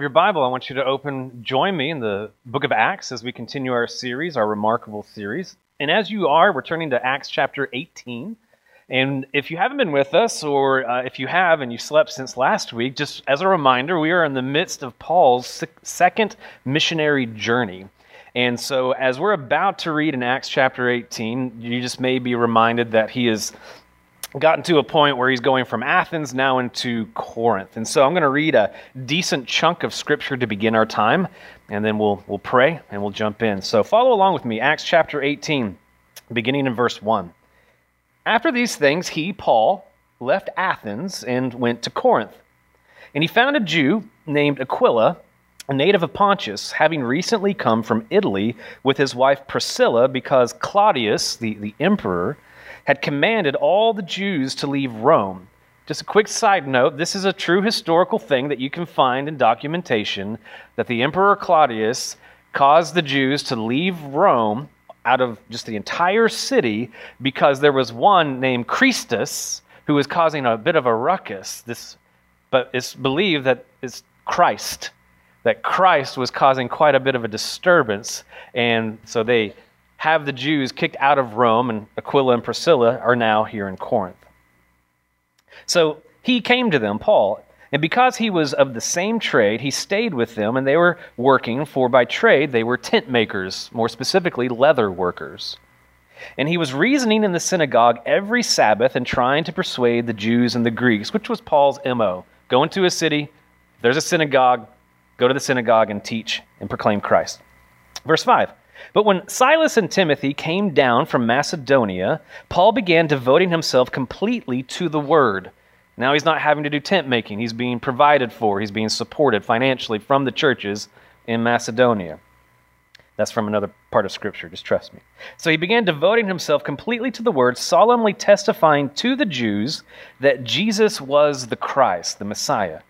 have your Bible, I want you to open, join me in the book of Acts as we continue our series, our remarkable series. And as you are, we're turning to Acts chapter 18. And if you haven't been with us, or uh, if you have and you slept since last week, just as a reminder, we are in the midst of Paul's second missionary journey. And so, as we're about to read in Acts chapter 18, you just may be reminded that he is gotten to a point where he's going from Athens now into Corinth. And so I'm going to read a decent chunk of scripture to begin our time, and then we'll, we'll pray and we'll jump in. So follow along with me, Acts chapter 18, beginning in verse 1. After these things, he, Paul, left Athens and went to Corinth. And he found a Jew named Aquila, a native of Pontus, having recently come from Italy with his wife Priscilla, because Claudius, the, the emperor, had commanded all the Jews to leave Rome. Just a quick side note this is a true historical thing that you can find in documentation that the Emperor Claudius caused the Jews to leave Rome out of just the entire city because there was one named Christus who was causing a bit of a ruckus. This, but it's believed that it's Christ, that Christ was causing quite a bit of a disturbance, and so they have the Jews kicked out of Rome, and Aquila and Priscilla are now here in Corinth. So he came to them, Paul, and because he was of the same trade, he stayed with them, and they were working, for by trade they were tent makers, more specifically, leather workers. And he was reasoning in the synagogue every Sabbath and trying to persuade the Jews and the Greeks, which was Paul's MO. Go into a city, there's a synagogue, go to the synagogue and teach and proclaim Christ. Verse 5 but when Silas and Timothy came down from Macedonia, Paul began devoting himself completely to the word. Now he's not having to do tent making, he's being provided for, he's being supported financially from the churches in Macedonia. That's from another part of Scripture, just trust me. So he began devoting himself completely to the word, solemnly testifying to the Jews that Jesus was the Christ, the Messiah.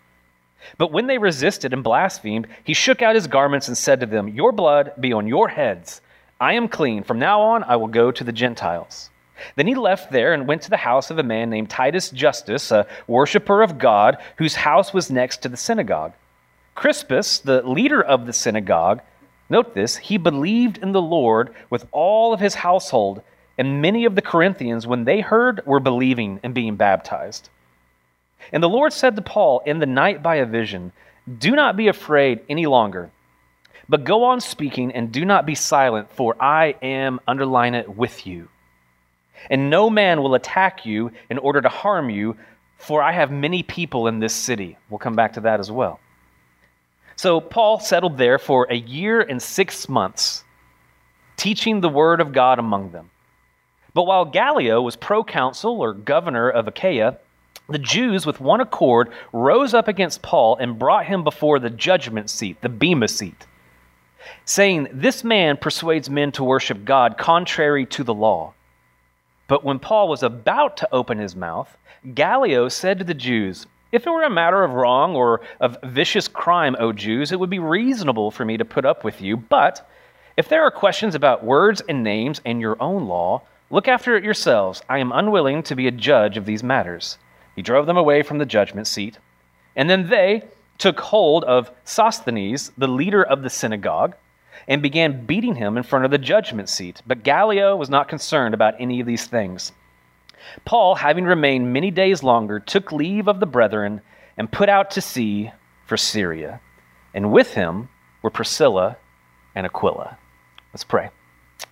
But when they resisted and blasphemed, he shook out his garments and said to them, Your blood be on your heads. I am clean. From now on, I will go to the Gentiles. Then he left there and went to the house of a man named Titus Justus, a worshiper of God, whose house was next to the synagogue. Crispus, the leader of the synagogue, note this, he believed in the Lord with all of his household, and many of the Corinthians, when they heard, were believing and being baptized. And the Lord said to Paul in the night by a vision, Do not be afraid any longer, but go on speaking and do not be silent, for I am, underline it, with you. And no man will attack you in order to harm you, for I have many people in this city. We'll come back to that as well. So Paul settled there for a year and six months, teaching the word of God among them. But while Gallio was proconsul or governor of Achaia, the Jews, with one accord, rose up against Paul and brought him before the judgment seat, the Bema seat, saying, This man persuades men to worship God contrary to the law. But when Paul was about to open his mouth, Gallio said to the Jews, If it were a matter of wrong or of vicious crime, O Jews, it would be reasonable for me to put up with you. But if there are questions about words and names and your own law, look after it yourselves. I am unwilling to be a judge of these matters. He drove them away from the judgment seat. And then they took hold of Sosthenes, the leader of the synagogue, and began beating him in front of the judgment seat. But Gallio was not concerned about any of these things. Paul, having remained many days longer, took leave of the brethren and put out to sea for Syria. And with him were Priscilla and Aquila. Let's pray.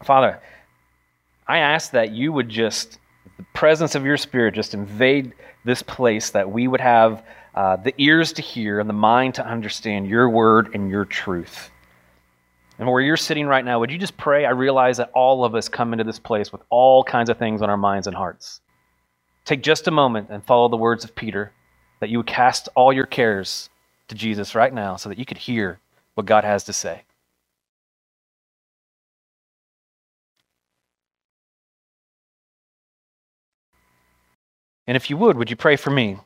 Father, I ask that you would just, the presence of your Spirit, just invade this place that we would have uh, the ears to hear and the mind to understand your word and your truth. And where you're sitting right now, would you just pray? I realize that all of us come into this place with all kinds of things on our minds and hearts. Take just a moment and follow the words of Peter that you would cast all your cares to Jesus right now so that you could hear what God has to say. And if you would, would you pray for me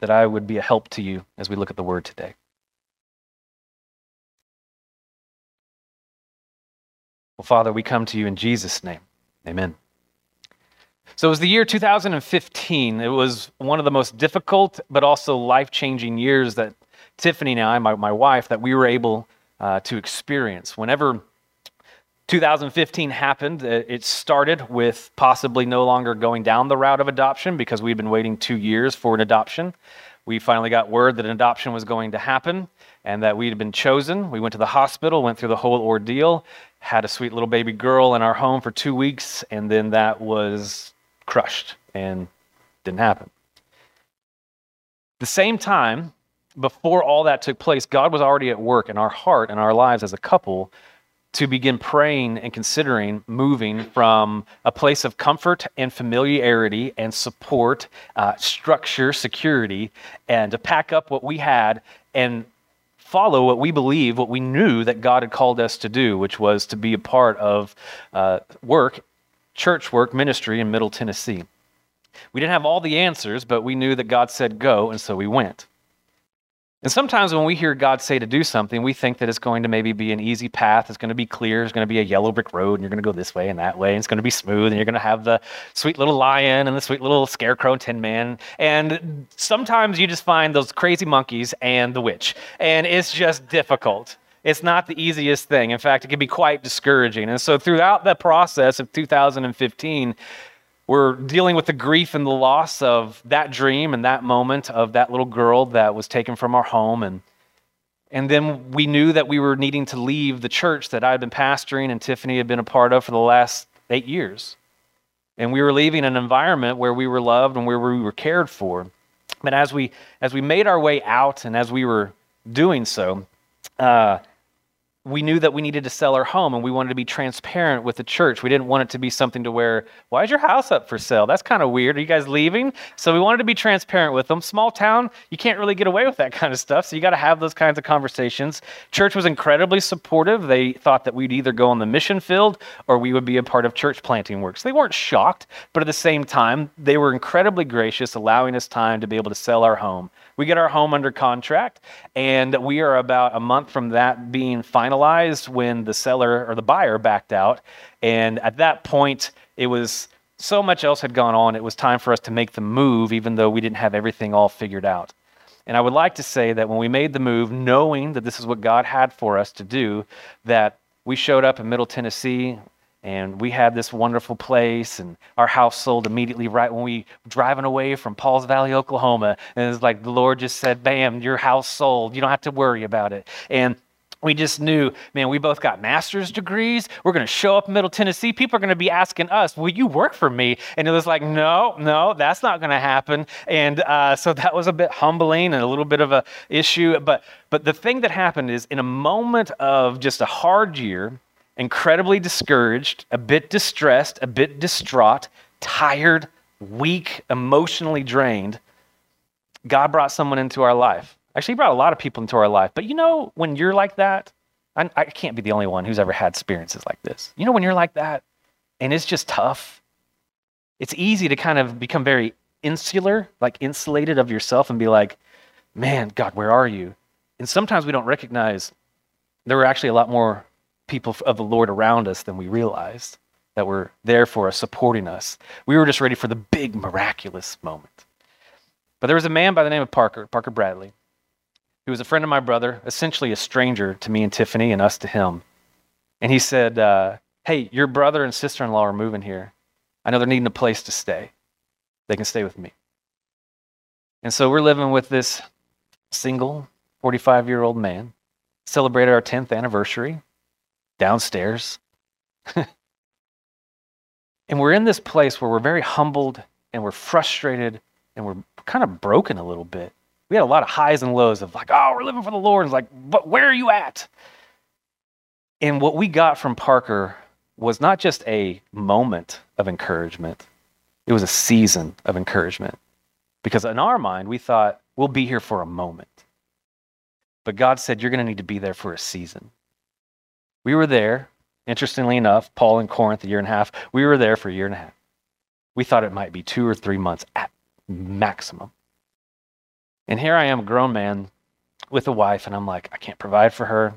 that I would be a help to you as we look at the word today? Well, Father, we come to you in Jesus' name. Amen. So it was the year 2015. It was one of the most difficult but also life changing years that Tiffany and I, my, my wife, that we were able uh, to experience. Whenever 2015 happened, uh, it started with possibly no longer going down the route of adoption because we'd been waiting two years for an adoption. We finally got word that an adoption was going to happen and that we had been chosen. We went to the hospital, went through the whole ordeal, had a sweet little baby girl in our home for two weeks, and then that was crushed and didn't happen. The same time, before all that took place, God was already at work in our heart and our lives as a couple to begin praying and considering moving from a place of comfort and familiarity and support, uh, structure, security, and to pack up what we had and follow what we believe, what we knew that God had called us to do, which was to be a part of uh, work, church work, ministry in Middle Tennessee. We didn't have all the answers, but we knew that God said go, and so we went. And sometimes when we hear God say to do something, we think that it's going to maybe be an easy path. It's going to be clear. It's going to be a yellow brick road, and you're going to go this way and that way. And it's going to be smooth, and you're going to have the sweet little lion and the sweet little scarecrow and tin man. And sometimes you just find those crazy monkeys and the witch. And it's just difficult. It's not the easiest thing. In fact, it can be quite discouraging. And so throughout the process of 2015, we're dealing with the grief and the loss of that dream and that moment of that little girl that was taken from our home. And, and then we knew that we were needing to leave the church that I had been pastoring and Tiffany had been a part of for the last eight years. And we were leaving an environment where we were loved and where we were cared for. But as we, as we made our way out and as we were doing so, uh, we knew that we needed to sell our home and we wanted to be transparent with the church. We didn't want it to be something to where, why is your house up for sale? That's kind of weird. Are you guys leaving? So we wanted to be transparent with them. Small town, you can't really get away with that kind of stuff. So you got to have those kinds of conversations. Church was incredibly supportive. They thought that we'd either go on the mission field or we would be a part of church planting work. So they weren't shocked, but at the same time, they were incredibly gracious, allowing us time to be able to sell our home we get our home under contract, and we are about a month from that being finalized when the seller or the buyer backed out. And at that point, it was so much else had gone on, it was time for us to make the move, even though we didn't have everything all figured out. And I would like to say that when we made the move, knowing that this is what God had for us to do, that we showed up in Middle Tennessee and we had this wonderful place and our house sold immediately right when we were driving away from Pauls Valley, Oklahoma. And it's like the Lord just said, bam, your house sold. You don't have to worry about it. And we just knew, man, we both got master's degrees. We're going to show up in Middle Tennessee. People are going to be asking us, will you work for me? And it was like, no, no, that's not going to happen. And uh, so that was a bit humbling and a little bit of a issue. But, but the thing that happened is in a moment of just a hard year, incredibly discouraged, a bit distressed, a bit distraught, tired, weak, emotionally drained, God brought someone into our life. Actually, He brought a lot of people into our life. But you know, when you're like that, I, I can't be the only one who's ever had experiences like this. You know, when you're like that and it's just tough, it's easy to kind of become very insular, like insulated of yourself and be like, man, God, where are you? And sometimes we don't recognize there were actually a lot more people of the Lord around us than we realized that were there for us, supporting us. We were just ready for the big, miraculous moment. But there was a man by the name of Parker, Parker Bradley, who was a friend of my brother, essentially a stranger to me and Tiffany and us to him. And he said, uh, Hey, your brother and sister in law are moving here. I know they're needing a place to stay. They can stay with me. And so we're living with this single 45 year old man, celebrated our 10th anniversary downstairs. and we're in this place where we're very humbled and we're frustrated and we're kind of broken a little bit. We had a lot of highs and lows of like, oh, we're living for the Lord. It's like, but where are you at? And what we got from Parker was not just a moment of encouragement, it was a season of encouragement. Because in our mind, we thought, we'll be here for a moment. But God said, you're going to need to be there for a season. We were there, interestingly enough, Paul in Corinth, a year and a half. We were there for a year and a half. We thought it might be two or three months at maximum. And here I am, a grown man with a wife, and I'm like, I can't provide for her.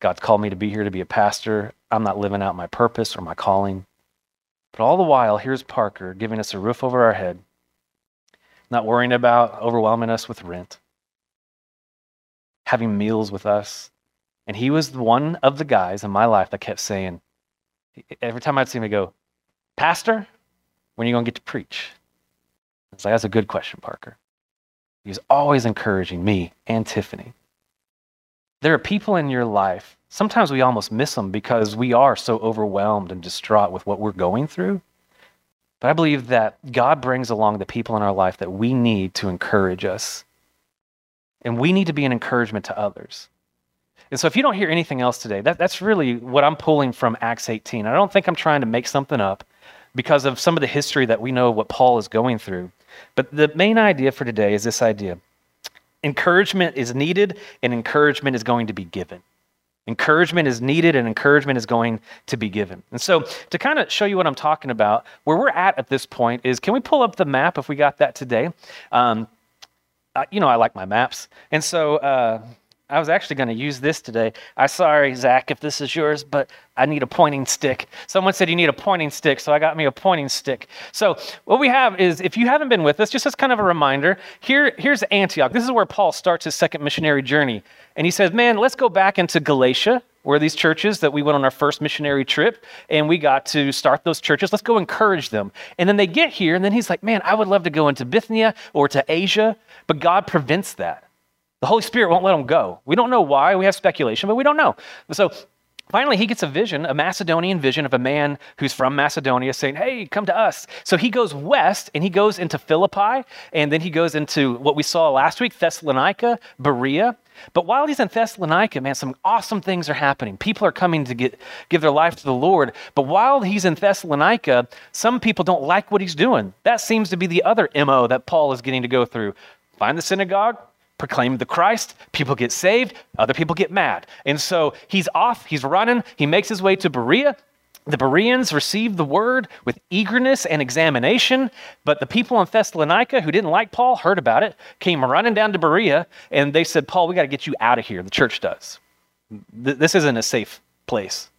God's called me to be here to be a pastor. I'm not living out my purpose or my calling. But all the while, here's Parker giving us a roof over our head, not worrying about overwhelming us with rent, having meals with us. And he was one of the guys in my life that kept saying, every time I'd see him, he'd go, Pastor, when are you going to get to preach? I was like, that's a good question, Parker. He was always encouraging me and Tiffany. There are people in your life, sometimes we almost miss them because we are so overwhelmed and distraught with what we're going through. But I believe that God brings along the people in our life that we need to encourage us. And we need to be an encouragement to others. And so if you don't hear anything else today, that, that's really what I'm pulling from Acts 18. I don't think I'm trying to make something up because of some of the history that we know what Paul is going through. But the main idea for today is this idea encouragement is needed, and encouragement is going to be given. Encouragement is needed and encouragement is going to be given. And so, to kind of show you what I'm talking about, where we're at at this point is can we pull up the map if we got that today? Um, uh, you know, I like my maps. And so, uh, I was actually going to use this today. I'm sorry, Zach, if this is yours, but I need a pointing stick. Someone said you need a pointing stick, so I got me a pointing stick. So what we have is, if you haven't been with us, just as kind of a reminder, here, here's Antioch. This is where Paul starts his second missionary journey. And he says, man, let's go back into Galatia, where these churches that we went on our first missionary trip, and we got to start those churches. Let's go encourage them. And then they get here, and then he's like, man, I would love to go into Bithynia or to Asia, but God prevents that. The Holy Spirit won't let him go. We don't know why. We have speculation, but we don't know. So finally, he gets a vision, a Macedonian vision of a man who's from Macedonia saying, Hey, come to us. So he goes west and he goes into Philippi, and then he goes into what we saw last week Thessalonica, Berea. But while he's in Thessalonica, man, some awesome things are happening. People are coming to get, give their life to the Lord. But while he's in Thessalonica, some people don't like what he's doing. That seems to be the other MO that Paul is getting to go through. Find the synagogue, proclaim the Christ, people get saved, other people get mad. And so he's off, he's running, he makes his way to Berea. The Bereans received the word with eagerness and examination, but the people in Thessalonica who didn't like Paul heard about it, came running down to Berea, and they said, Paul, we got to get you out of here. The church does. This isn't a safe place.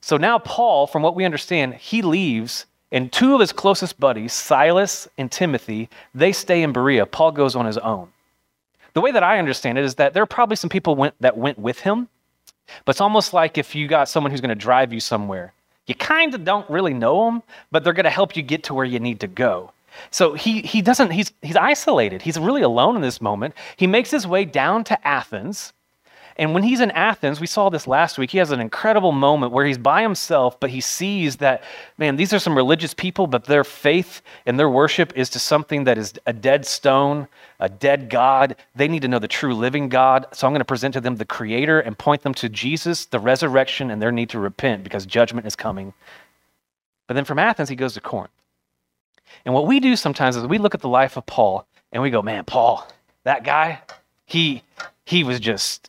So now, Paul, from what we understand, he leaves, and two of his closest buddies, Silas and Timothy, they stay in Berea. Paul goes on his own the way that I understand it is that there are probably some people went, that went with him, but it's almost like if you got someone who's going to drive you somewhere. You kind of don't really know them, but they're going to help you get to where you need to go. So he, he doesn't, he's, he's isolated. He's really alone in this moment. He makes his way down to Athens. And when he's in Athens, we saw this last week, he has an incredible moment where he's by himself, but he sees that, man, these are some religious people, but their faith and their worship is to something that is a dead stone, a dead God. They need to know the true living God. So I'm going to present to them the Creator and point them to Jesus, the resurrection, and their need to repent because judgment is coming. But then from Athens, he goes to Corinth. And what we do sometimes is we look at the life of Paul and we go, man, Paul, that guy, he, he was just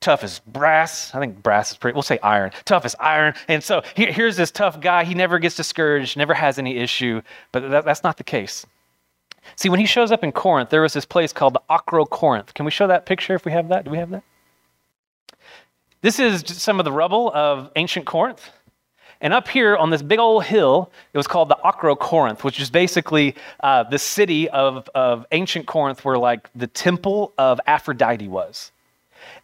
tough as brass. I think brass is pretty, we'll say iron. Tough as iron. And so here, here's this tough guy. He never gets discouraged, never has any issue. But that, that's not the case. See, when he shows up in Corinth, there was this place called the Acrocorinth. Can we show that picture if we have that? Do we have that? This is some of the rubble of ancient Corinth. And up here on this big old hill, it was called the Acrocorinth, which is basically uh, the city of, of ancient Corinth where like the temple of Aphrodite was.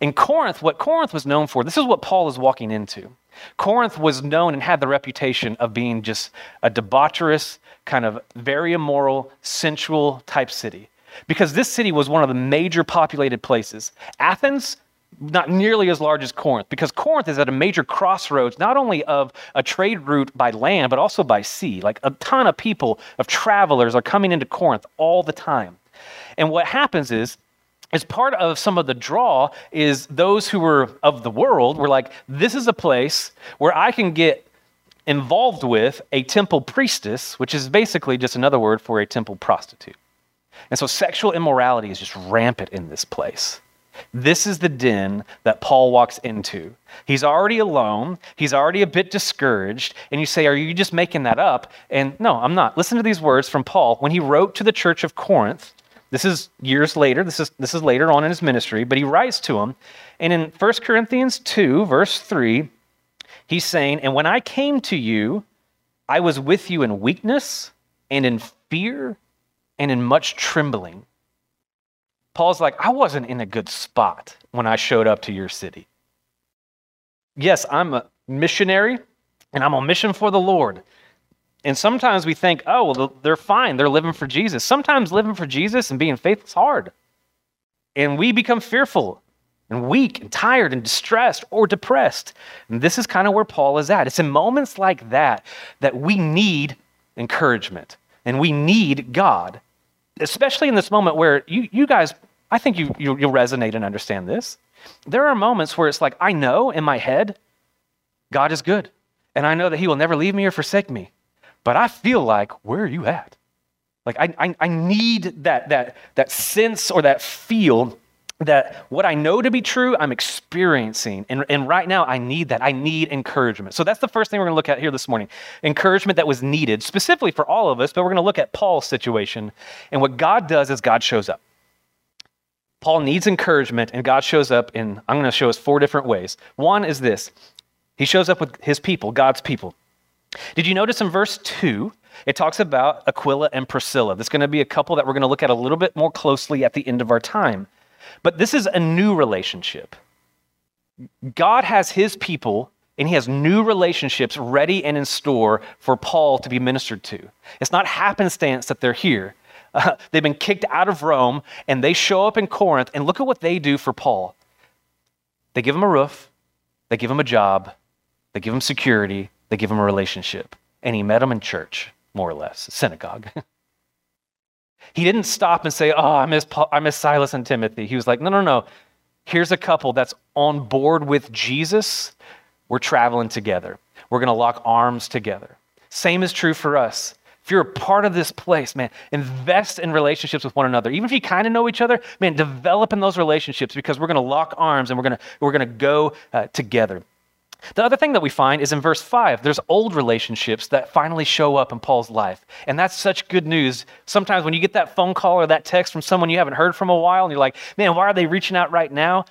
In Corinth, what Corinth was known for, this is what Paul is walking into. Corinth was known and had the reputation of being just a debaucherous, kind of very immoral, sensual type city. Because this city was one of the major populated places. Athens, not nearly as large as Corinth, because Corinth is at a major crossroads, not only of a trade route by land, but also by sea. Like a ton of people, of travelers, are coming into Corinth all the time. And what happens is, as part of some of the draw is those who were of the world were like this is a place where i can get involved with a temple priestess which is basically just another word for a temple prostitute and so sexual immorality is just rampant in this place this is the den that Paul walks into. He's already alone. He's already a bit discouraged. And you say, Are you just making that up? And no, I'm not. Listen to these words from Paul when he wrote to the church of Corinth this is years later. This is, this is later on in his ministry, but he writes to him. And in 1 Corinthians 2, verse 3, he's saying, And when I came to you, I was with you in weakness and in fear and in much trembling. Paul's like, I wasn't in a good spot when I showed up to your city. Yes, I'm a missionary and I'm on mission for the Lord. And sometimes we think, oh, well, they're fine. They're living for Jesus. Sometimes living for Jesus and being faithful is hard. And we become fearful and weak and tired and distressed or depressed. And this is kind of where Paul is at. It's in moments like that that we need encouragement and we need God, especially in this moment where you, you guys, I think you, you, you'll resonate and understand this. There are moments where it's like, I know in my head, God is good. And I know that He will never leave me or forsake me. But I feel like, where are you at? Like, I, I, I need that, that, that sense or that feel that what I know to be true, I'm experiencing. And, and right now, I need that. I need encouragement. So that's the first thing we're going to look at here this morning encouragement that was needed, specifically for all of us, but we're going to look at Paul's situation. And what God does is God shows up. Paul needs encouragement, and God shows up in, I'm going to show us four different ways. One is this He shows up with his people, God's people. Did you notice in verse 2, it talks about Aquila and Priscilla. There's going to be a couple that we're going to look at a little bit more closely at the end of our time. But this is a new relationship. God has his people and he has new relationships ready and in store for Paul to be ministered to. It's not happenstance that they're here. Uh, they've been kicked out of Rome and they show up in Corinth, and look at what they do for Paul. They give him a roof, they give him a job, they give him security, they give him a relationship. And he met him in church, more or less, synagogue. He didn't stop and say, Oh, I miss, Paul, I miss Silas and Timothy. He was like, No, no, no. Here's a couple that's on board with Jesus. We're traveling together. We're going to lock arms together. Same is true for us. If you're a part of this place, man, invest in relationships with one another. Even if you kind of know each other, man, develop in those relationships because we're going to lock arms and we're going to we're going to go uh, together. The other thing that we find is in verse 5, there's old relationships that finally show up in Paul's life. And that's such good news. Sometimes when you get that phone call or that text from someone you haven't heard from a while, and you're like, man, why are they reaching out right now?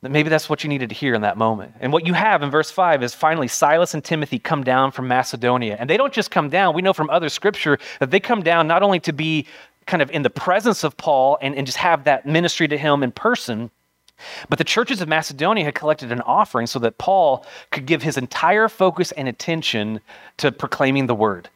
Maybe that's what you needed to hear in that moment. And what you have in verse 5 is finally Silas and Timothy come down from Macedonia. And they don't just come down, we know from other scripture that they come down not only to be kind of in the presence of Paul and, and just have that ministry to him in person, but the churches of Macedonia had collected an offering so that Paul could give his entire focus and attention to proclaiming the word.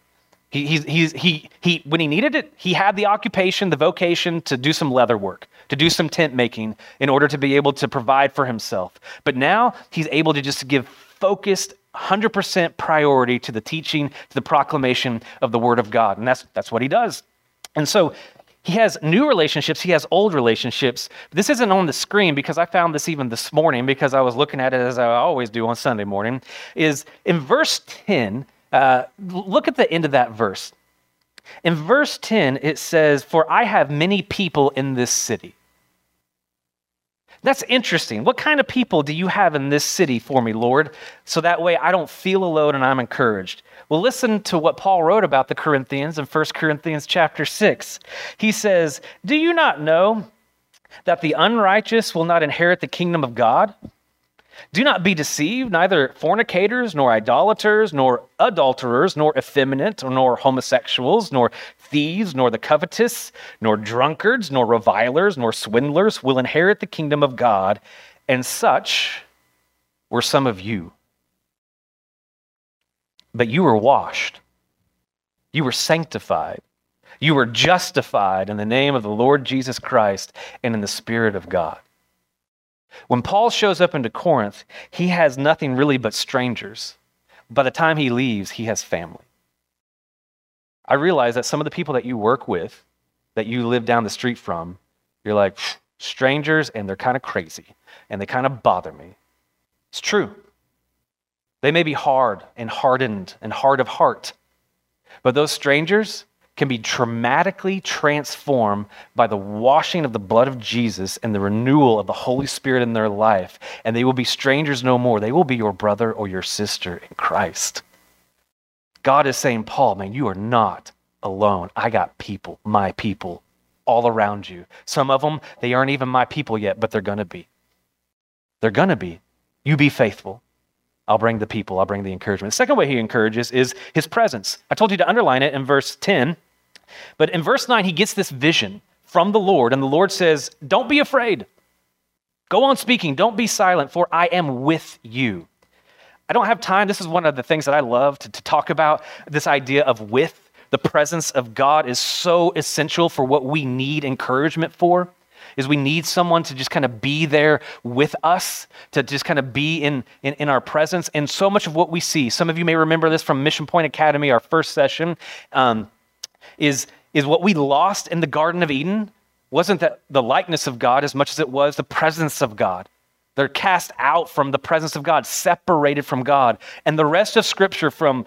He, he, he, he, he, when he needed it, he had the occupation, the vocation to do some leather work, to do some tent making in order to be able to provide for himself. But now he's able to just give focused, 100% priority to the teaching, to the proclamation of the word of God. And that's, that's what he does. And so he has new relationships, he has old relationships. This isn't on the screen because I found this even this morning because I was looking at it as I always do on Sunday morning. Is in verse 10, uh, look at the end of that verse. In verse 10, it says, For I have many people in this city. That's interesting. What kind of people do you have in this city for me, Lord? So that way I don't feel alone and I'm encouraged. Well, listen to what Paul wrote about the Corinthians in 1 Corinthians chapter 6. He says, Do you not know that the unrighteous will not inherit the kingdom of God? Do not be deceived, neither fornicators, nor idolaters, nor adulterers, nor effeminate, nor homosexuals, nor thieves, nor the covetous, nor drunkards, nor revilers, nor swindlers will inherit the kingdom of God. And such were some of you. But you were washed, you were sanctified, you were justified in the name of the Lord Jesus Christ and in the Spirit of God. When Paul shows up into Corinth, he has nothing really but strangers. By the time he leaves, he has family. I realize that some of the people that you work with, that you live down the street from, you're like, strangers, and they're kind of crazy, and they kind of bother me. It's true. They may be hard and hardened and hard of heart, but those strangers, can be dramatically transformed by the washing of the blood of Jesus and the renewal of the Holy Spirit in their life. And they will be strangers no more. They will be your brother or your sister in Christ. God is saying, Paul, man, you are not alone. I got people, my people, all around you. Some of them, they aren't even my people yet, but they're going to be. They're going to be. You be faithful. I'll bring the people, I'll bring the encouragement. The second way he encourages is his presence. I told you to underline it in verse 10, but in verse 9, he gets this vision from the Lord, and the Lord says, Don't be afraid. Go on speaking. Don't be silent, for I am with you. I don't have time. This is one of the things that I love to, to talk about this idea of with. The presence of God is so essential for what we need encouragement for is we need someone to just kind of be there with us, to just kind of be in, in, in, our presence. And so much of what we see, some of you may remember this from Mission Point Academy, our first session, um, is, is what we lost in the Garden of Eden wasn't that the likeness of God as much as it was the presence of God. They're cast out from the presence of God, separated from God. And the rest of Scripture, from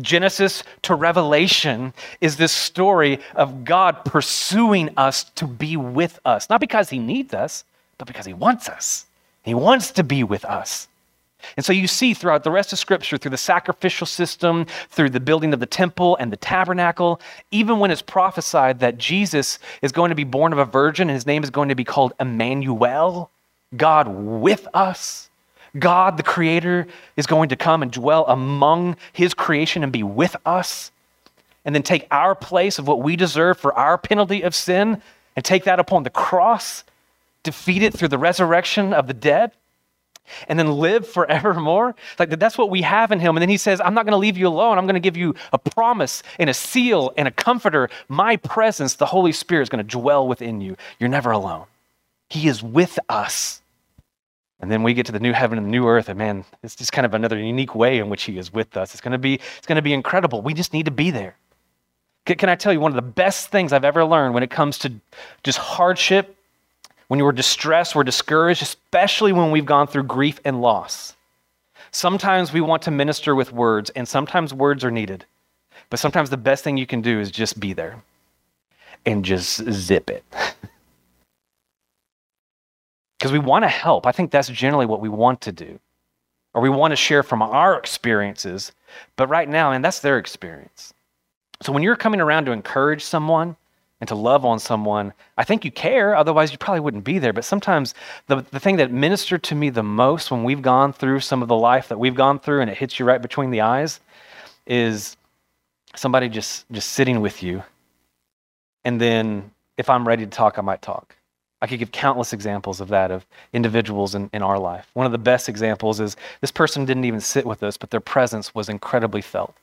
Genesis to Revelation is this story of God pursuing us to be with us. Not because He needs us, but because He wants us. He wants to be with us. And so you see throughout the rest of Scripture, through the sacrificial system, through the building of the temple and the tabernacle, even when it's prophesied that Jesus is going to be born of a virgin and his name is going to be called Emmanuel, God with us. God, the Creator, is going to come and dwell among His creation and be with us, and then take our place of what we deserve for our penalty of sin and take that upon the cross, defeat it through the resurrection of the dead, and then live forevermore. Like that's what we have in Him. And then He says, I'm not going to leave you alone. I'm going to give you a promise and a seal and a comforter. My presence, the Holy Spirit, is going to dwell within you. You're never alone. He is with us. And then we get to the new heaven and the new earth, and man, it's just kind of another unique way in which He is with us. It's going to be, it's going to be incredible. We just need to be there. Can I tell you one of the best things I've ever learned when it comes to just hardship, when you're distressed, we're discouraged, especially when we've gone through grief and loss? Sometimes we want to minister with words, and sometimes words are needed. But sometimes the best thing you can do is just be there and just zip it. because we want to help. I think that's generally what we want to do. Or we want to share from our experiences. But right now, and that's their experience. So when you're coming around to encourage someone and to love on someone, I think you care. Otherwise, you probably wouldn't be there. But sometimes the, the thing that ministered to me the most when we've gone through some of the life that we've gone through and it hits you right between the eyes is somebody just, just sitting with you. And then if I'm ready to talk, I might talk. I could give countless examples of that, of individuals in, in our life. One of the best examples is this person didn't even sit with us, but their presence was incredibly felt.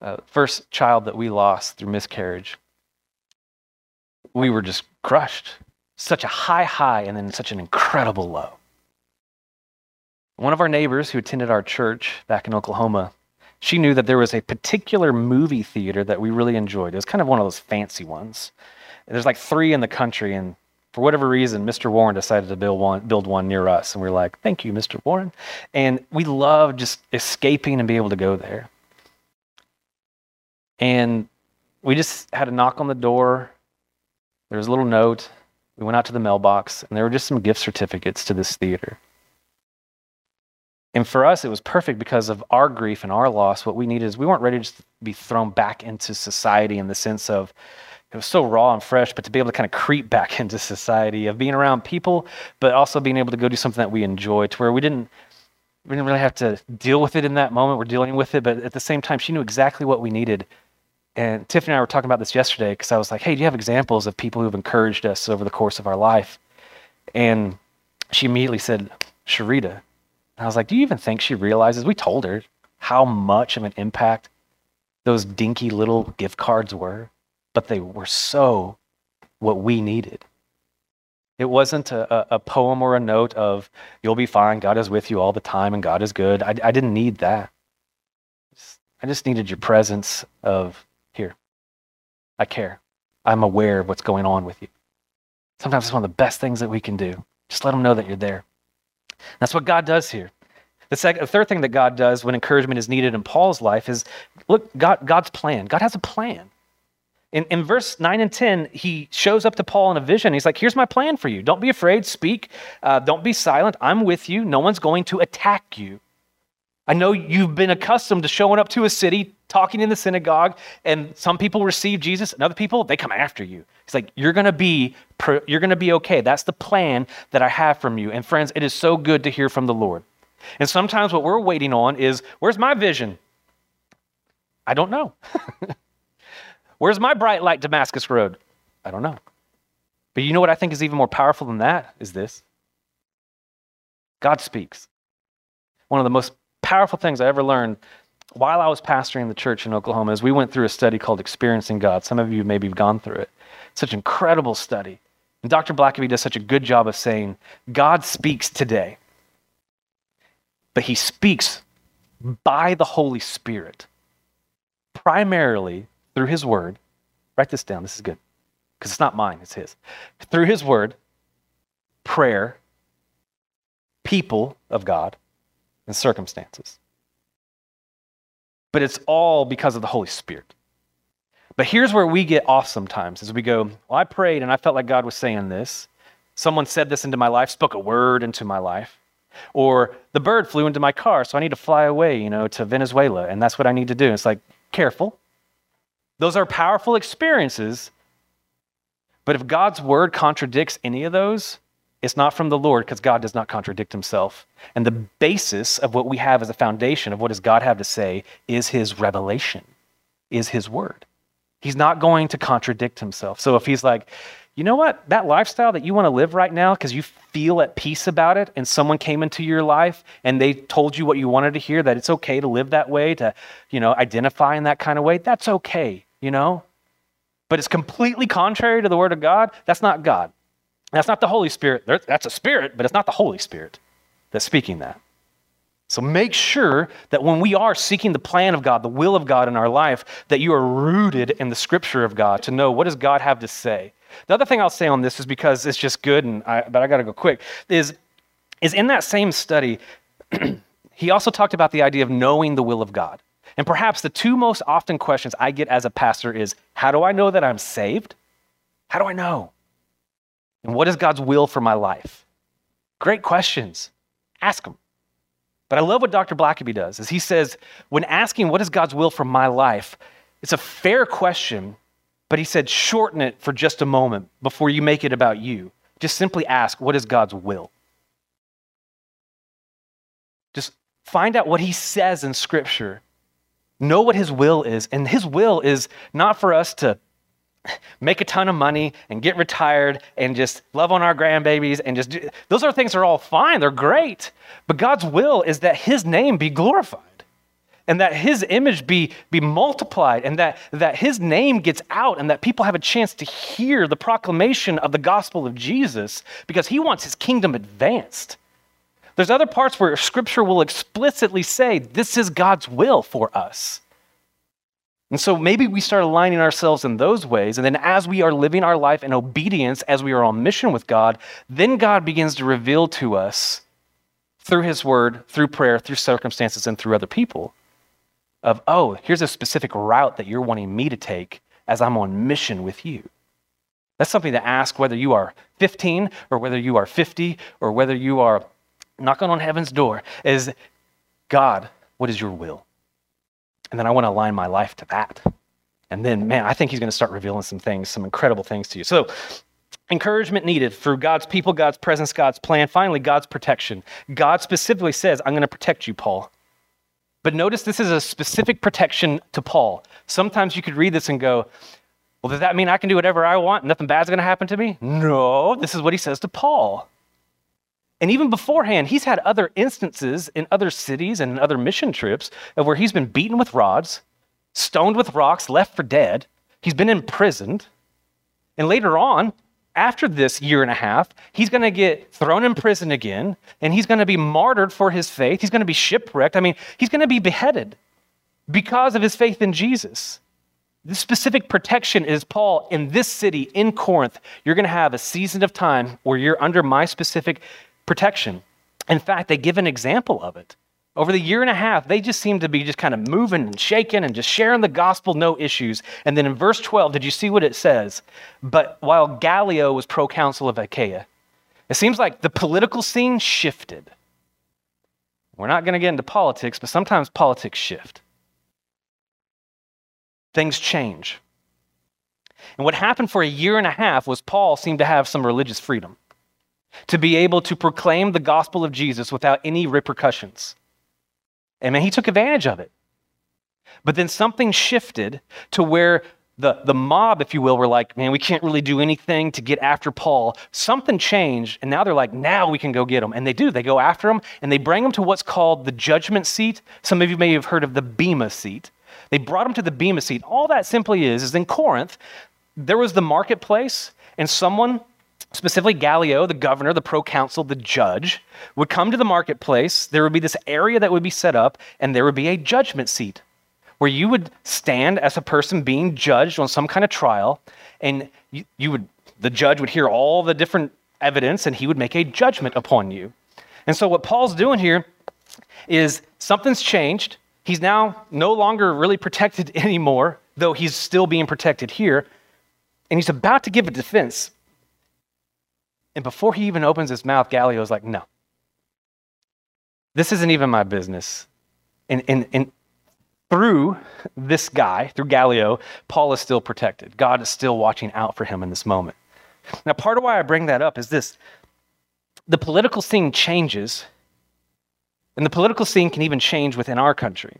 Uh, first child that we lost through miscarriage, we were just crushed. Such a high high and then such an incredible low. One of our neighbors who attended our church back in Oklahoma, she knew that there was a particular movie theater that we really enjoyed. It was kind of one of those fancy ones. There's like three in the country, and for whatever reason, Mr. Warren decided to build one, build one near us. And we are like, thank you, Mr. Warren. And we love just escaping and be able to go there. And we just had a knock on the door. There was a little note. We went out to the mailbox, and there were just some gift certificates to this theater. And for us, it was perfect because of our grief and our loss. What we needed is we weren't ready to be thrown back into society in the sense of, it was so raw and fresh, but to be able to kind of creep back into society of being around people, but also being able to go do something that we enjoy to where we didn't we didn't really have to deal with it in that moment. We're dealing with it, but at the same time, she knew exactly what we needed. And Tiffany and I were talking about this yesterday because I was like, hey, do you have examples of people who've encouraged us over the course of our life? And she immediately said, Sharita. And I was like, do you even think she realizes? We told her how much of an impact those dinky little gift cards were but they were so what we needed. It wasn't a, a, poem or a note of, you'll be fine, God is with you all the time, and God is good. I, I didn't need that. I just needed your presence of, I care. I'm aware of what's going on with you. Sometimes it's one of the best things that we can do. Just let them know that you're there. That's what God does here. The, second, the third thing that God does when encouragement is needed in Paul's life is look, God, God's plan. God has a plan. In, in verse 9 and 10, he shows up to Paul in a vision. He's like, Here's my plan for you. Don't be afraid, speak. Uh, don't be silent. I'm with you. No one's going to attack you. I know you've been accustomed to showing up to a city, talking in the synagogue, and some people receive Jesus, and other people, they come after you. He's like, You're going to be, you're going to be okay. That's the plan that I have from you. And friends, it is so good to hear from the Lord. And sometimes what we're waiting on is, Where's my vision? I don't know. Where's my bright light Damascus Road? I don't know. But you know what I think is even more powerful than that is this God speaks. One of the most powerful things I ever learned while I was pastoring the church in Oklahoma is we went through a study called Experiencing God. Some of you maybe have gone through it. It's Such an incredible study. And Dr. Blackaby does such a good job of saying, God speaks today, but he speaks by the Holy Spirit, primarily through his word. Write this down, this is good, because it's not mine, it's his. Through his word, prayer, people of God, and circumstances. But it's all because of the Holy Spirit. But here's where we get off sometimes as we go, Well, I prayed and I felt like God was saying this. Someone said this into my life, spoke a word into my life. Or the bird flew into my car, so I need to fly away, you know, to Venezuela, and that's what I need to do. It's like, careful. Those are powerful experiences. But if God's word contradicts any of those, it's not from the Lord because God does not contradict himself. And the basis of what we have as a foundation of what does God have to say is his revelation, is his word. He's not going to contradict himself. So if he's like, you know what, that lifestyle that you want to live right now because you feel at peace about it, and someone came into your life and they told you what you wanted to hear, that it's okay to live that way, to, you know, identify in that kind of way, that's okay, you know? But it's completely contrary to the word of God, that's not God. That's not the Holy Spirit. That's a spirit, but it's not the Holy Spirit that's speaking that. So make sure that when we are seeking the plan of God, the will of God in our life, that you are rooted in the scripture of God to know what does God have to say. The other thing I'll say on this is because it's just good, and I, but I got to go quick. Is is in that same study, he also talked about the idea of knowing the will of God. And perhaps the two most often questions I get as a pastor is, how do I know that I'm saved? How do I know? And what is God's will for my life? Great questions. Ask them. But I love what Dr. Blackaby does, is he says, when asking what is God's will for my life, it's a fair question, but he said, shorten it for just a moment before you make it about you. Just simply ask, what is God's will? Just find out what he says in Scripture. Know what his will is. And his will is not for us to make a ton of money and get retired and just love on our grandbabies and just do, those are things are all fine they're great but god's will is that his name be glorified and that his image be, be multiplied and that, that his name gets out and that people have a chance to hear the proclamation of the gospel of jesus because he wants his kingdom advanced. There's other parts where scripture will explicitly say this is god's will for us and so maybe we start aligning ourselves in those ways. And then as we are living our life in obedience, as we are on mission with God, then God begins to reveal to us through his word, through prayer, through circumstances, and through other people of, oh, here's a specific route that you're wanting me to take as I'm on mission with you. That's something to ask whether you are 15 or whether you are 50 or whether you are knocking on heaven's door is God, what is your will? And then I want to align my life to that. And then, man, I think he's going to start revealing some things, some incredible things to you. So, encouragement needed through God's people, God's presence, God's plan. Finally, God's protection. God specifically says, I'm going to protect you, Paul. But notice this is a specific protection to Paul. Sometimes you could read this and go, well, does that mean I can do whatever I want? Nothing bad's going to happen to me? No, this is what he says to Paul. And even beforehand, he's had other instances in other cities and in other mission trips of where he's been beaten with rods, stoned with rocks, left for dead. He's been imprisoned. And later on, after this year and a half, he's going to get thrown in prison again, and he's going to be martyred for his faith. He's going to be shipwrecked. I mean, he's going to be beheaded because of his faith in Jesus. This specific protection is Paul in this city, in Corinth. You're going to have a season of time where you're under my specific protection. In fact, they give an example of it. Over the year and a half, they just seem to be just kind of moving and shaking and just sharing the gospel, no issues. And then in verse 12, did you see what it says? But while Gallio was proconsul of Achaia, it seems like the political scene shifted. We're not going to get into politics, but sometimes politics shift. Things change. And what happened for a year and a half was Paul seemed to have some religious freedom to be able to proclaim the gospel of Jesus without any repercussions. And man, he took advantage of it. But then something shifted to where the, the mob, if you will, were like, man, we can't really do anything to get after Paul. Something changed, and now they're like, now we can go get him. And they do. They go after him, and they bring him to what's called the judgment seat. Some of you may have heard of the Bema seat. They brought him to the Bema seat. All that simply is, is in Corinth, there was the marketplace, and someone, specifically Gallio, the governor, the proconsul, the judge, would come to the marketplace. There would be this area that would be set up, and there would be a judgment seat where you would stand as a person being judged on some kind of trial, and you, you would the judge would hear all the different evidence and he would make a judgment upon you. And so what Paul's doing here is something's changed. He's now no longer really protected anymore, though he's still being protected here. And he's about to give a defense. And before he even opens his mouth, Gallio's like, no. This isn't even my business. And, and, and through this guy, through Gallio, Paul is still protected. God is still watching out for him in this moment. Now, part of why I bring that up is this the political scene changes, and the political scene can even change within our country.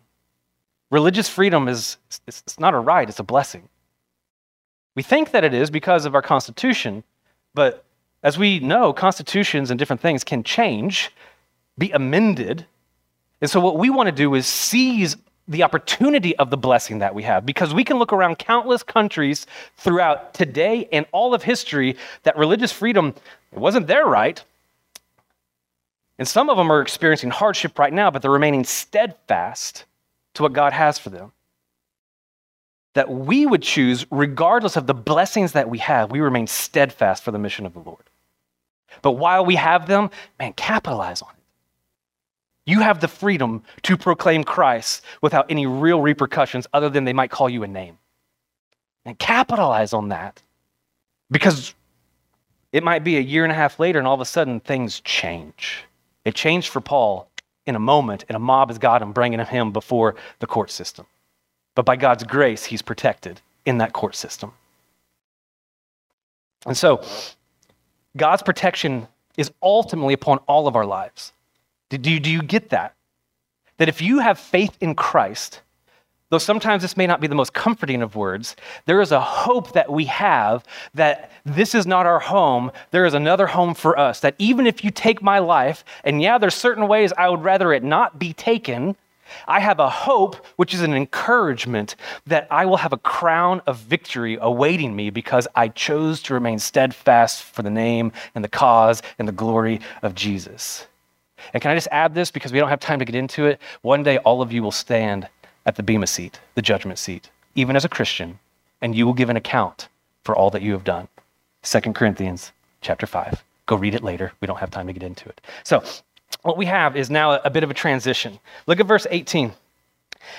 Religious freedom is it's not a right, it's a blessing. We think that it is because of our Constitution, but as we know, constitutions and different things can change, be amended. And so, what we want to do is seize the opportunity of the blessing that we have because we can look around countless countries throughout today and all of history that religious freedom it wasn't their right. And some of them are experiencing hardship right now but they're remaining steadfast to what god has for them. That we would choose regardless of the blessings that we have we remain steadfast for the mission of the lord but while we have them man capitalize on it you have the freedom to proclaim Christ without any real repercussions other than they might call you a name. And capitalize on that because it might be a year and a half later and all of a sudden things change. It changed for Paul in a moment, and a mob has got him, bringing him before the court system. But by God's grace, he's protected in that court system. And so, God's protection is ultimately upon all of our lives. Do you, do you get that? That if you have faith in Christ, though sometimes this may not be the most comforting of words, there is a hope that we have that this is not our home. There is another home for us. That even if you take my life, and yeah, there's certain ways I would rather it not be taken, I have a hope, which is an encouragement, that I will have a crown of victory awaiting me because I chose to remain steadfast for the name and the cause and the glory of Jesus. And can I just add this because we don't have time to get into it? One day, all of you will stand at the Bema seat, the judgment seat, even as a Christian, and you will give an account for all that you have done. 2 Corinthians chapter 5. Go read it later. We don't have time to get into it. So, what we have is now a bit of a transition. Look at verse 18.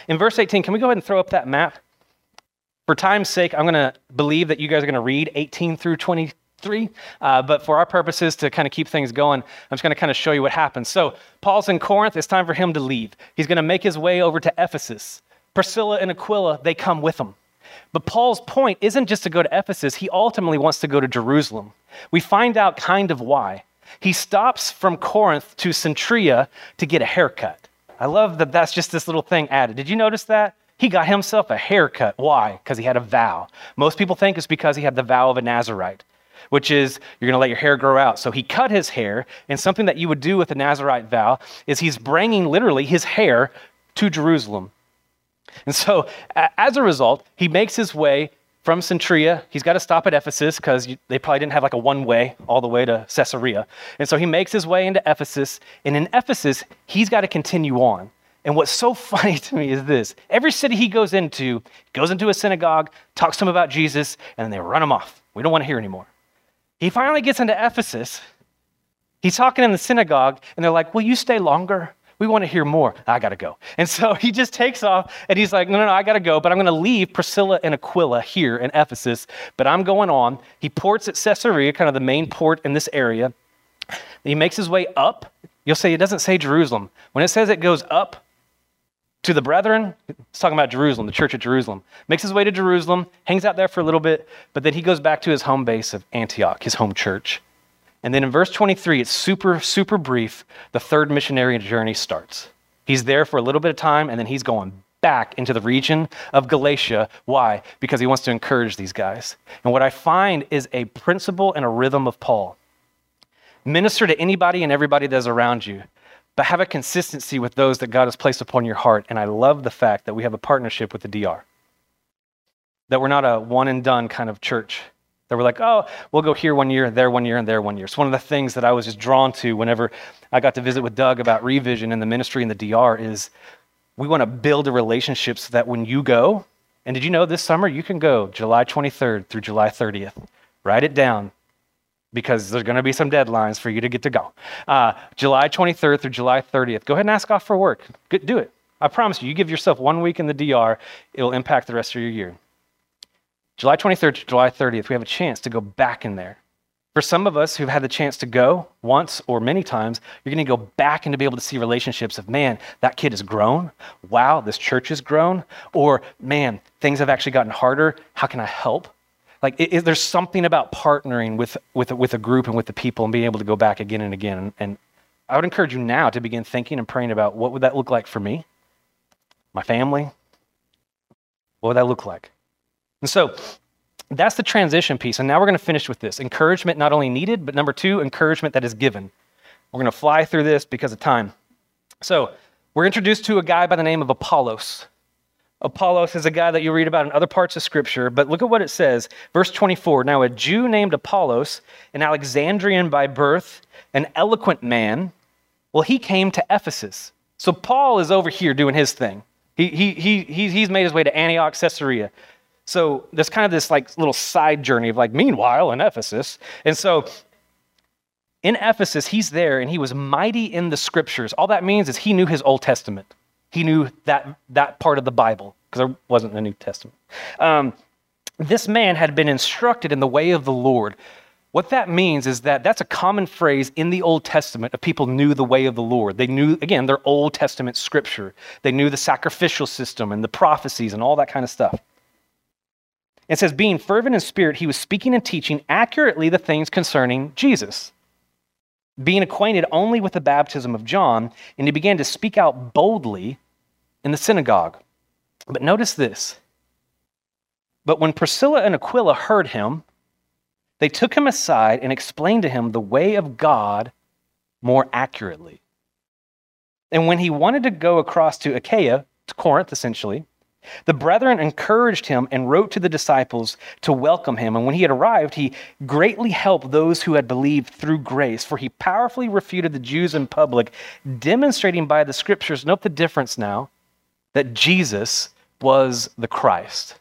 In verse 18, can we go ahead and throw up that map? For time's sake, I'm going to believe that you guys are going to read 18 through 23. Uh, but for our purposes, to kind of keep things going, I'm just going to kind of show you what happens. So, Paul's in Corinth. It's time for him to leave. He's going to make his way over to Ephesus. Priscilla and Aquila, they come with him. But Paul's point isn't just to go to Ephesus, he ultimately wants to go to Jerusalem. We find out kind of why. He stops from Corinth to Cenchrea to get a haircut. I love that that's just this little thing added. Did you notice that? He got himself a haircut. Why? Because he had a vow. Most people think it's because he had the vow of a Nazarite which is you're going to let your hair grow out. So he cut his hair, and something that you would do with a Nazarite vow is he's bringing literally his hair to Jerusalem. And so as a result, he makes his way from Cenchrea. He's got to stop at Ephesus because they probably didn't have like a one way all the way to Caesarea. And so he makes his way into Ephesus. And in Ephesus, he's got to continue on. And what's so funny to me is this every city he goes into, goes into a synagogue, talks to them about Jesus, and then they run him off. We don't want to hear anymore. He finally gets into Ephesus. He's talking in the synagogue, and they're like, Will you stay longer? We want to hear more. I got to go. And so he just takes off and he's like, No, no, no, I got to go, but I'm going to leave Priscilla and Aquila here in Ephesus, but I'm going on. He ports at Caesarea, kind of the main port in this area. He makes his way up. You'll say it doesn't say Jerusalem. When it says it goes up, to the brethren, it's talking about Jerusalem, the church at Jerusalem. Makes his way to Jerusalem, hangs out there for a little bit, but then he goes back to his home base of Antioch, his home church. And then in verse 23, it's super, super brief. The third missionary journey starts. He's there for a little bit of time, and then he's going back into the region of Galatia. Why? Because he wants to encourage these guys. And what I find is a principle and a rhythm of Paul. Minister to anybody and everybody that's around you, but have a consistency with those that God has placed upon your heart. And I love the fact that we have a partnership with the DR, that we're not a one and done kind of church. That we're like, oh, we'll go here one year, there one year, and there one year. It's one of the things that I was just drawn to whenever I got to visit with Doug about revision in the ministry in the DR is we want to build a relationship so that when you go, and did you know this summer you can go July 23rd through July 30th? Write it down because there's going to be some deadlines for you to get to go. Uh, July 23rd through July 30th. Go ahead and ask off for work. do it. I promise you, you give yourself one week in the DR, it'll impact the rest of your year. July 23rd to July 30th, we have a chance to go back in there. For some of us who've had the chance to go once or many times, you're going to go back and to be able to see relationships of, man, that kid has grown. Wow, this church has grown. Or, man, things have actually gotten harder. How can I help? Like, is there something about partnering with, with, with a group and with the people and being able to go back again and again. And, and I would encourage you now to begin thinking and praying about what would that look like for me, my family? What would that look like? And so that's the transition piece. And now we're going to finish with this encouragement not only needed, but number two, encouragement that is given. We're going to fly through this because of time. So we're introduced to a guy by the name of Apollos. Apollos is a guy that you read about in other parts of Scripture, but look at what it says. Verse 24 Now, a Jew named Apollos, an Alexandrian by birth, an eloquent man, well, he came to Ephesus. So Paul is over here doing his thing. He, he, he, he's made his way to Antioch, Caesarea. So there's kind of this like little side journey of like, meanwhile, in Ephesus. And so in Ephesus, he's there and he was mighty in the scriptures. All that means is he knew his Old Testament. He knew that, that part of the Bible because there wasn't a New Testament. Um, this man had been instructed in the way of the Lord. What that means is that that's a common phrase in the Old Testament of people knew the way of the Lord. They knew, again, their Old Testament scripture. They knew the sacrificial system and the prophecies and all that kind of stuff. It says, being fervent in spirit, he was speaking and teaching accurately the things concerning Jesus. Being acquainted only with the baptism of John, and he began to speak out boldly in the synagogue. But notice this. But when Priscilla and Aquila heard him, they took him aside and explained to him the way of God more accurately. And when he wanted to go across to Achaia, to Corinth essentially, the brethren encouraged him and wrote to the disciples to welcome him. And when he had arrived, he greatly helped those who had believed through grace, for he powerfully refuted the Jews in public, demonstrating by the scriptures, note the difference now, that Jesus was the Christ.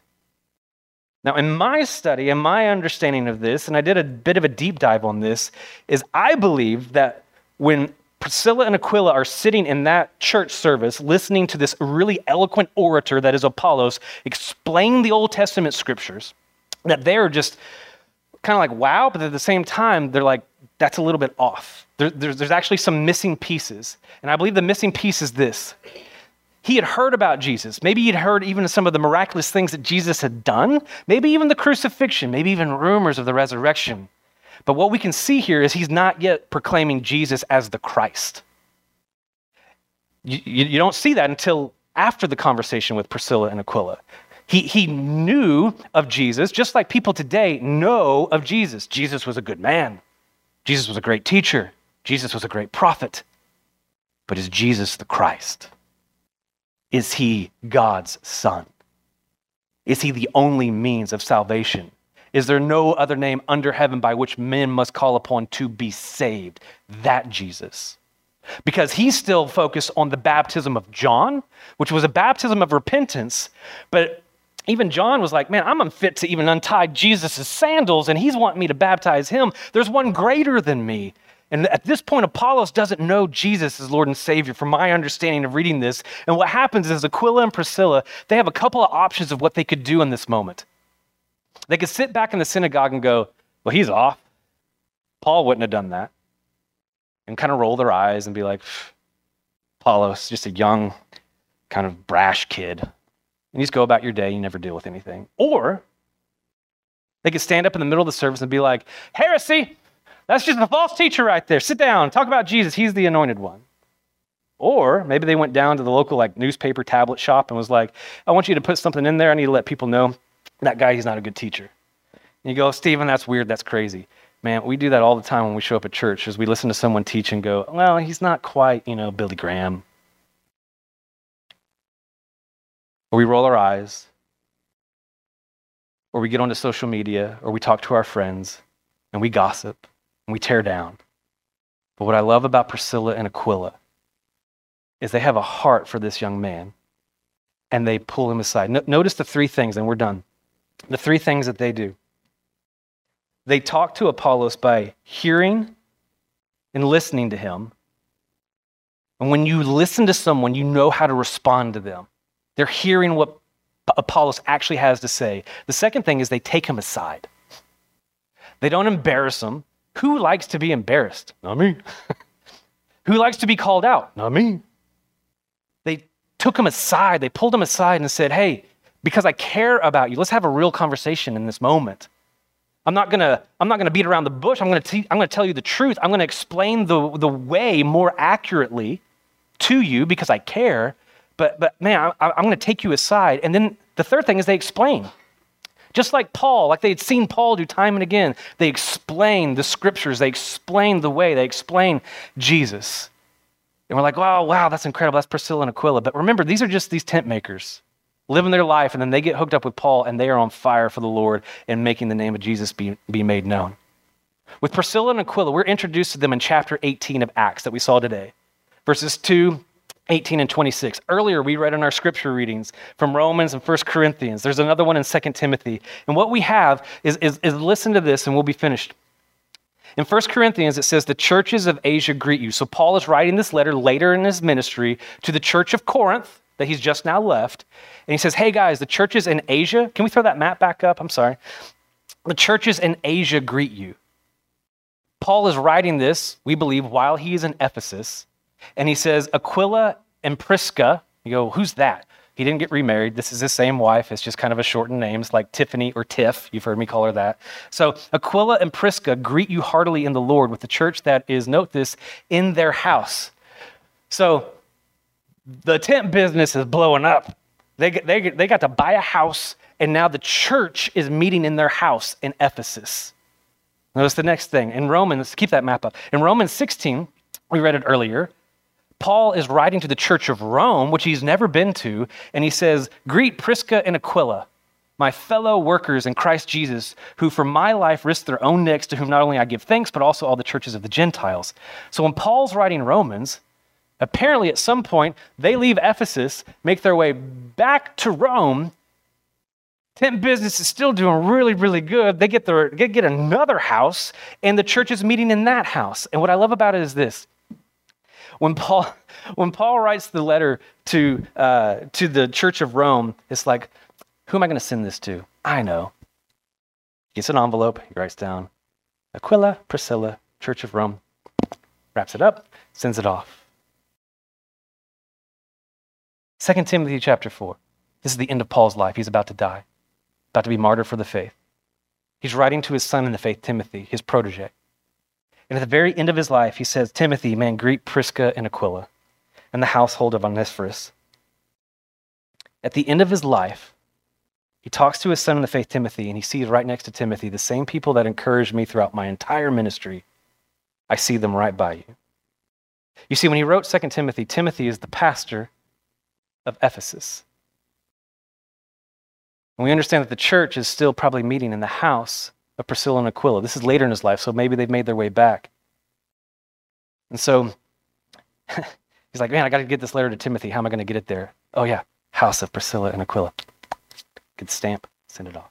Now, in my study and my understanding of this, and I did a bit of a deep dive on this, is I believe that when Priscilla and Aquila are sitting in that church service listening to this really eloquent orator that is Apollos explain the Old Testament scriptures. That they're just kind of like, wow, but at the same time, they're like, that's a little bit off. There, there's, there's actually some missing pieces. And I believe the missing piece is this. He had heard about Jesus. Maybe he'd heard even some of the miraculous things that Jesus had done. Maybe even the crucifixion, maybe even rumors of the resurrection. But what we can see here is he's not yet proclaiming Jesus as the Christ. You, you, don't see that until after the conversation with Priscilla and Aquila. He, he knew of Jesus, just like people today know of Jesus. Jesus was a good man, Jesus was a great teacher, Jesus was a great prophet. But is Jesus the Christ? Is he God's son? Is he the only means of salvation? Is there no other name under heaven by which men must call upon to be saved? That Jesus. Because he's still focused on the baptism of John, which was a baptism of repentance, but even John was like, Man, I'm unfit to even untie Jesus' sandals, and he's wanting me to baptize him. There's one greater than me. And at this point, Apollos doesn't know Jesus as Lord and Savior, from my understanding of reading this. And what happens is Aquila and Priscilla, they have a couple of options of what they could do in this moment. They could sit back in the synagogue and go, Well, he's off. Paul wouldn't have done that. And kind of roll their eyes and be like, Apollos, just a young, kind of brash kid. And you just go about your day, you never deal with anything. Or they could stand up in the middle of the service and be like, Heresy! That's just a false teacher right there. Sit down, talk about Jesus. He's the anointed one. Or maybe they went down to the local like newspaper tablet shop and was like, I want you to put something in there. I need to let people know that guy, he's not a good teacher. And you go, Stephen, that's weird. That's crazy. Man, we do that all the time when we show up at church as we listen to someone teach and go, well, he's not quite, you know, Billy Graham. Or we roll our eyes. Or we get onto social media or we talk to our friends and we gossip and we tear down. But what I love about Priscilla and Aquila is they have a heart for this young man and they pull him aside. No, notice the three things, and we're done. The three things that they do. They talk to Apollos by hearing and listening to him. And when you listen to someone, you know how to respond to them. They're hearing what Apollos actually has to say. The second thing is they take him aside. They don't embarrass him. Who likes to be embarrassed? Not me. Who likes to be called out? Not me. They took him aside. They pulled him aside and said, Hey, because I care about you, let's have a real conversation in this moment. I'm not gonna, I'm not gonna beat around the bush. I'm gonna, te- I'm gonna tell you the truth. I'm gonna explain the, the way more accurately to you because I care. But, but man, I, I'm gonna take you aside. And then the third thing is they explain. Just like Paul, like they had seen Paul do time and again, they explain the scriptures, they explain the way, they explain Jesus. And we're like, wow, wow, that's incredible. That's Priscilla and Aquila. But remember, these are just these tent makers living their life, and then they get hooked up with Paul, and they are on fire for the Lord and making the name of Jesus be, be made known. With Priscilla and Aquila, we're introduced to them in chapter 18 of Acts that we saw today, verses 2, 18, and 26. Earlier, we read in our scripture readings from Romans and 1 Corinthians. There's another one in 2 Timothy. And what we have is, is, is listen to this, and we'll be finished. In 1 Corinthians, it says, The churches of Asia greet you. So Paul is writing this letter later in his ministry to the church of Corinth that he's just now left. And he says, Hey guys, the churches in Asia, can we throw that map back up? I'm sorry. The churches in Asia greet you. Paul is writing this, we believe, while he is in Ephesus. And he says, Aquila and Prisca. You go, who's that? He didn't get remarried. This is his same wife. It's just kind of a shortened name. It's like Tiffany or Tiff. You've heard me call her that. So Aquila and Prisca greet you heartily in the Lord with the church that is, note this, in their house. So the tent business is blowing up. They, they, they got to buy a house, and now the church is meeting in their house in Ephesus. Notice the next thing. In Romans, keep that map up. In Romans 16, we read it earlier. Paul is writing to the church of Rome, which he's never been to, and he says, Greet Prisca and Aquila, my fellow workers in Christ Jesus, who for my life risked their own necks, to whom not only I give thanks, but also all the churches of the Gentiles. So when Paul's writing Romans, Apparently, at some point, they leave Ephesus, make their way back to Rome. Tent business is still doing really, really good. They get, their, get, get another house, and the church is meeting in that house. And what I love about it is this when Paul, when Paul writes the letter to, uh, to the church of Rome, it's like, who am I going to send this to? I know. He gets an envelope, he writes down Aquila, Priscilla, Church of Rome, wraps it up, sends it off. 2 Timothy chapter 4. This is the end of Paul's life. He's about to die, about to be martyred for the faith. He's writing to his son in the faith, Timothy, his protege. And at the very end of his life, he says, Timothy, man, greet Prisca and Aquila and the household of Onesiphorus. At the end of his life, he talks to his son in the faith, Timothy, and he sees right next to Timothy the same people that encouraged me throughout my entire ministry. I see them right by you. You see, when he wrote 2 Timothy, Timothy is the pastor of Ephesus. And we understand that the church is still probably meeting in the house of Priscilla and Aquila. This is later in his life, so maybe they've made their way back. And so he's like, man, I got to get this letter to Timothy. How am I going to get it there? Oh, yeah, house of Priscilla and Aquila. Good stamp, send it off.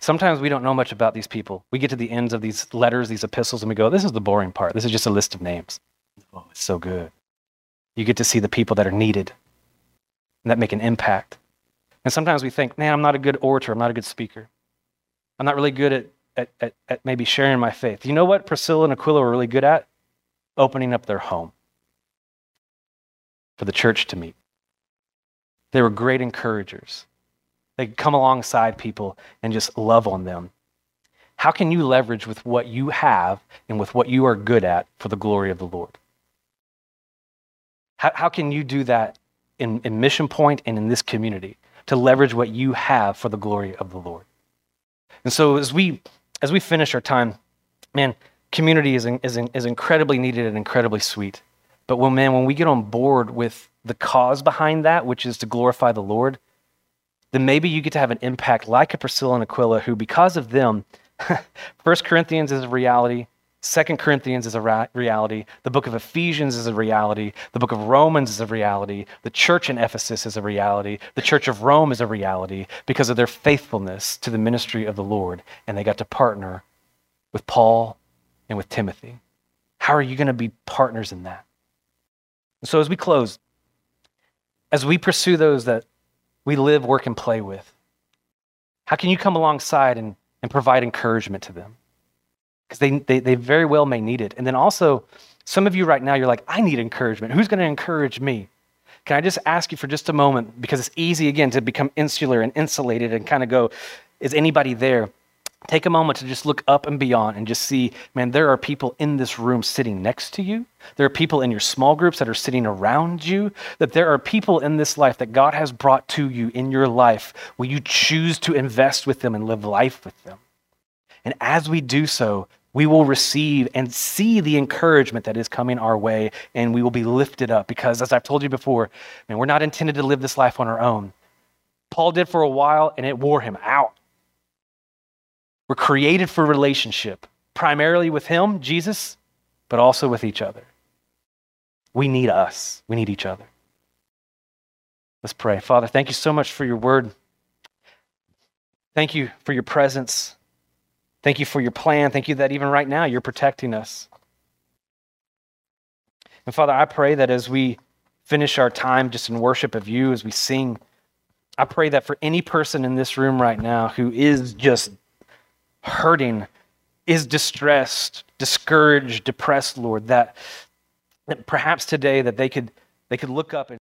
Sometimes we don't know much about these people. We get to the ends of these letters, these epistles, and we go, this is the boring part. This is just a list of names. Oh, it's so good. You get to see the people that are needed and that make an impact. And sometimes we think, man, I'm not a good orator, I'm not a good speaker. I'm not really good at, at, at, at maybe sharing my faith. You know what Priscilla and Aquila were really good at? Opening up their home for the church to meet. They were great encouragers. They could come alongside people and just love on them. How can you leverage with what you have and with what you are good at for the glory of the Lord? How, how can you do that in, in Mission Point and in this community to leverage what you have for the glory of the Lord? And so as we as we finish our time, man, community is, is, is incredibly needed and incredibly sweet. But when man, when we get on board with the cause behind that, which is to glorify the Lord, then maybe you get to have an impact like a Priscilla and Aquila, who because of them, First Corinthians is a reality, Second Corinthians is a ra- reality. The book of Ephesians is a reality. The book of Romans is a reality. The church in Ephesus is a reality. The church of Rome is a reality because of their faithfulness to the ministry of the Lord. And they got to partner with Paul and with Timothy. How are you going to be partners in that? So, as we close, as we pursue those that we live, work, and play with, how can you come alongside and, and provide encouragement to them? Because they, they, they very well may need it. And then also, some of you right now, you're like, I need encouragement. Who's going to encourage me? Can I just ask you for just a moment, because it's easy again to become insular and insulated and kind of go, is anybody there? Take a moment to just look up and beyond and just see, man, there are people in this room sitting next to you. There are people in your small groups that are sitting around you. That there are people in this life that God has brought to you in your life. Will you choose to invest with them and live life with them? And as we do so, we will receive and see the encouragement that is coming our way, and we will be lifted up. Because, as I've told you before, man, we're not intended to live this life on our own. Paul did for a while, and it wore him out. We're created for relationship, primarily with Him, Jesus, but also with each other. We need us, we need each other. Let's pray. Father, thank you so much for your word. Thank you for your presence. Thank you for your plan. Thank you that even right now you're protecting us. And Father, I pray that as we finish our time just in worship of you, as we sing, I pray that for any person in this room right now who is just hurting, is distressed, discouraged, depressed, Lord, that, that perhaps today that they could they could look up and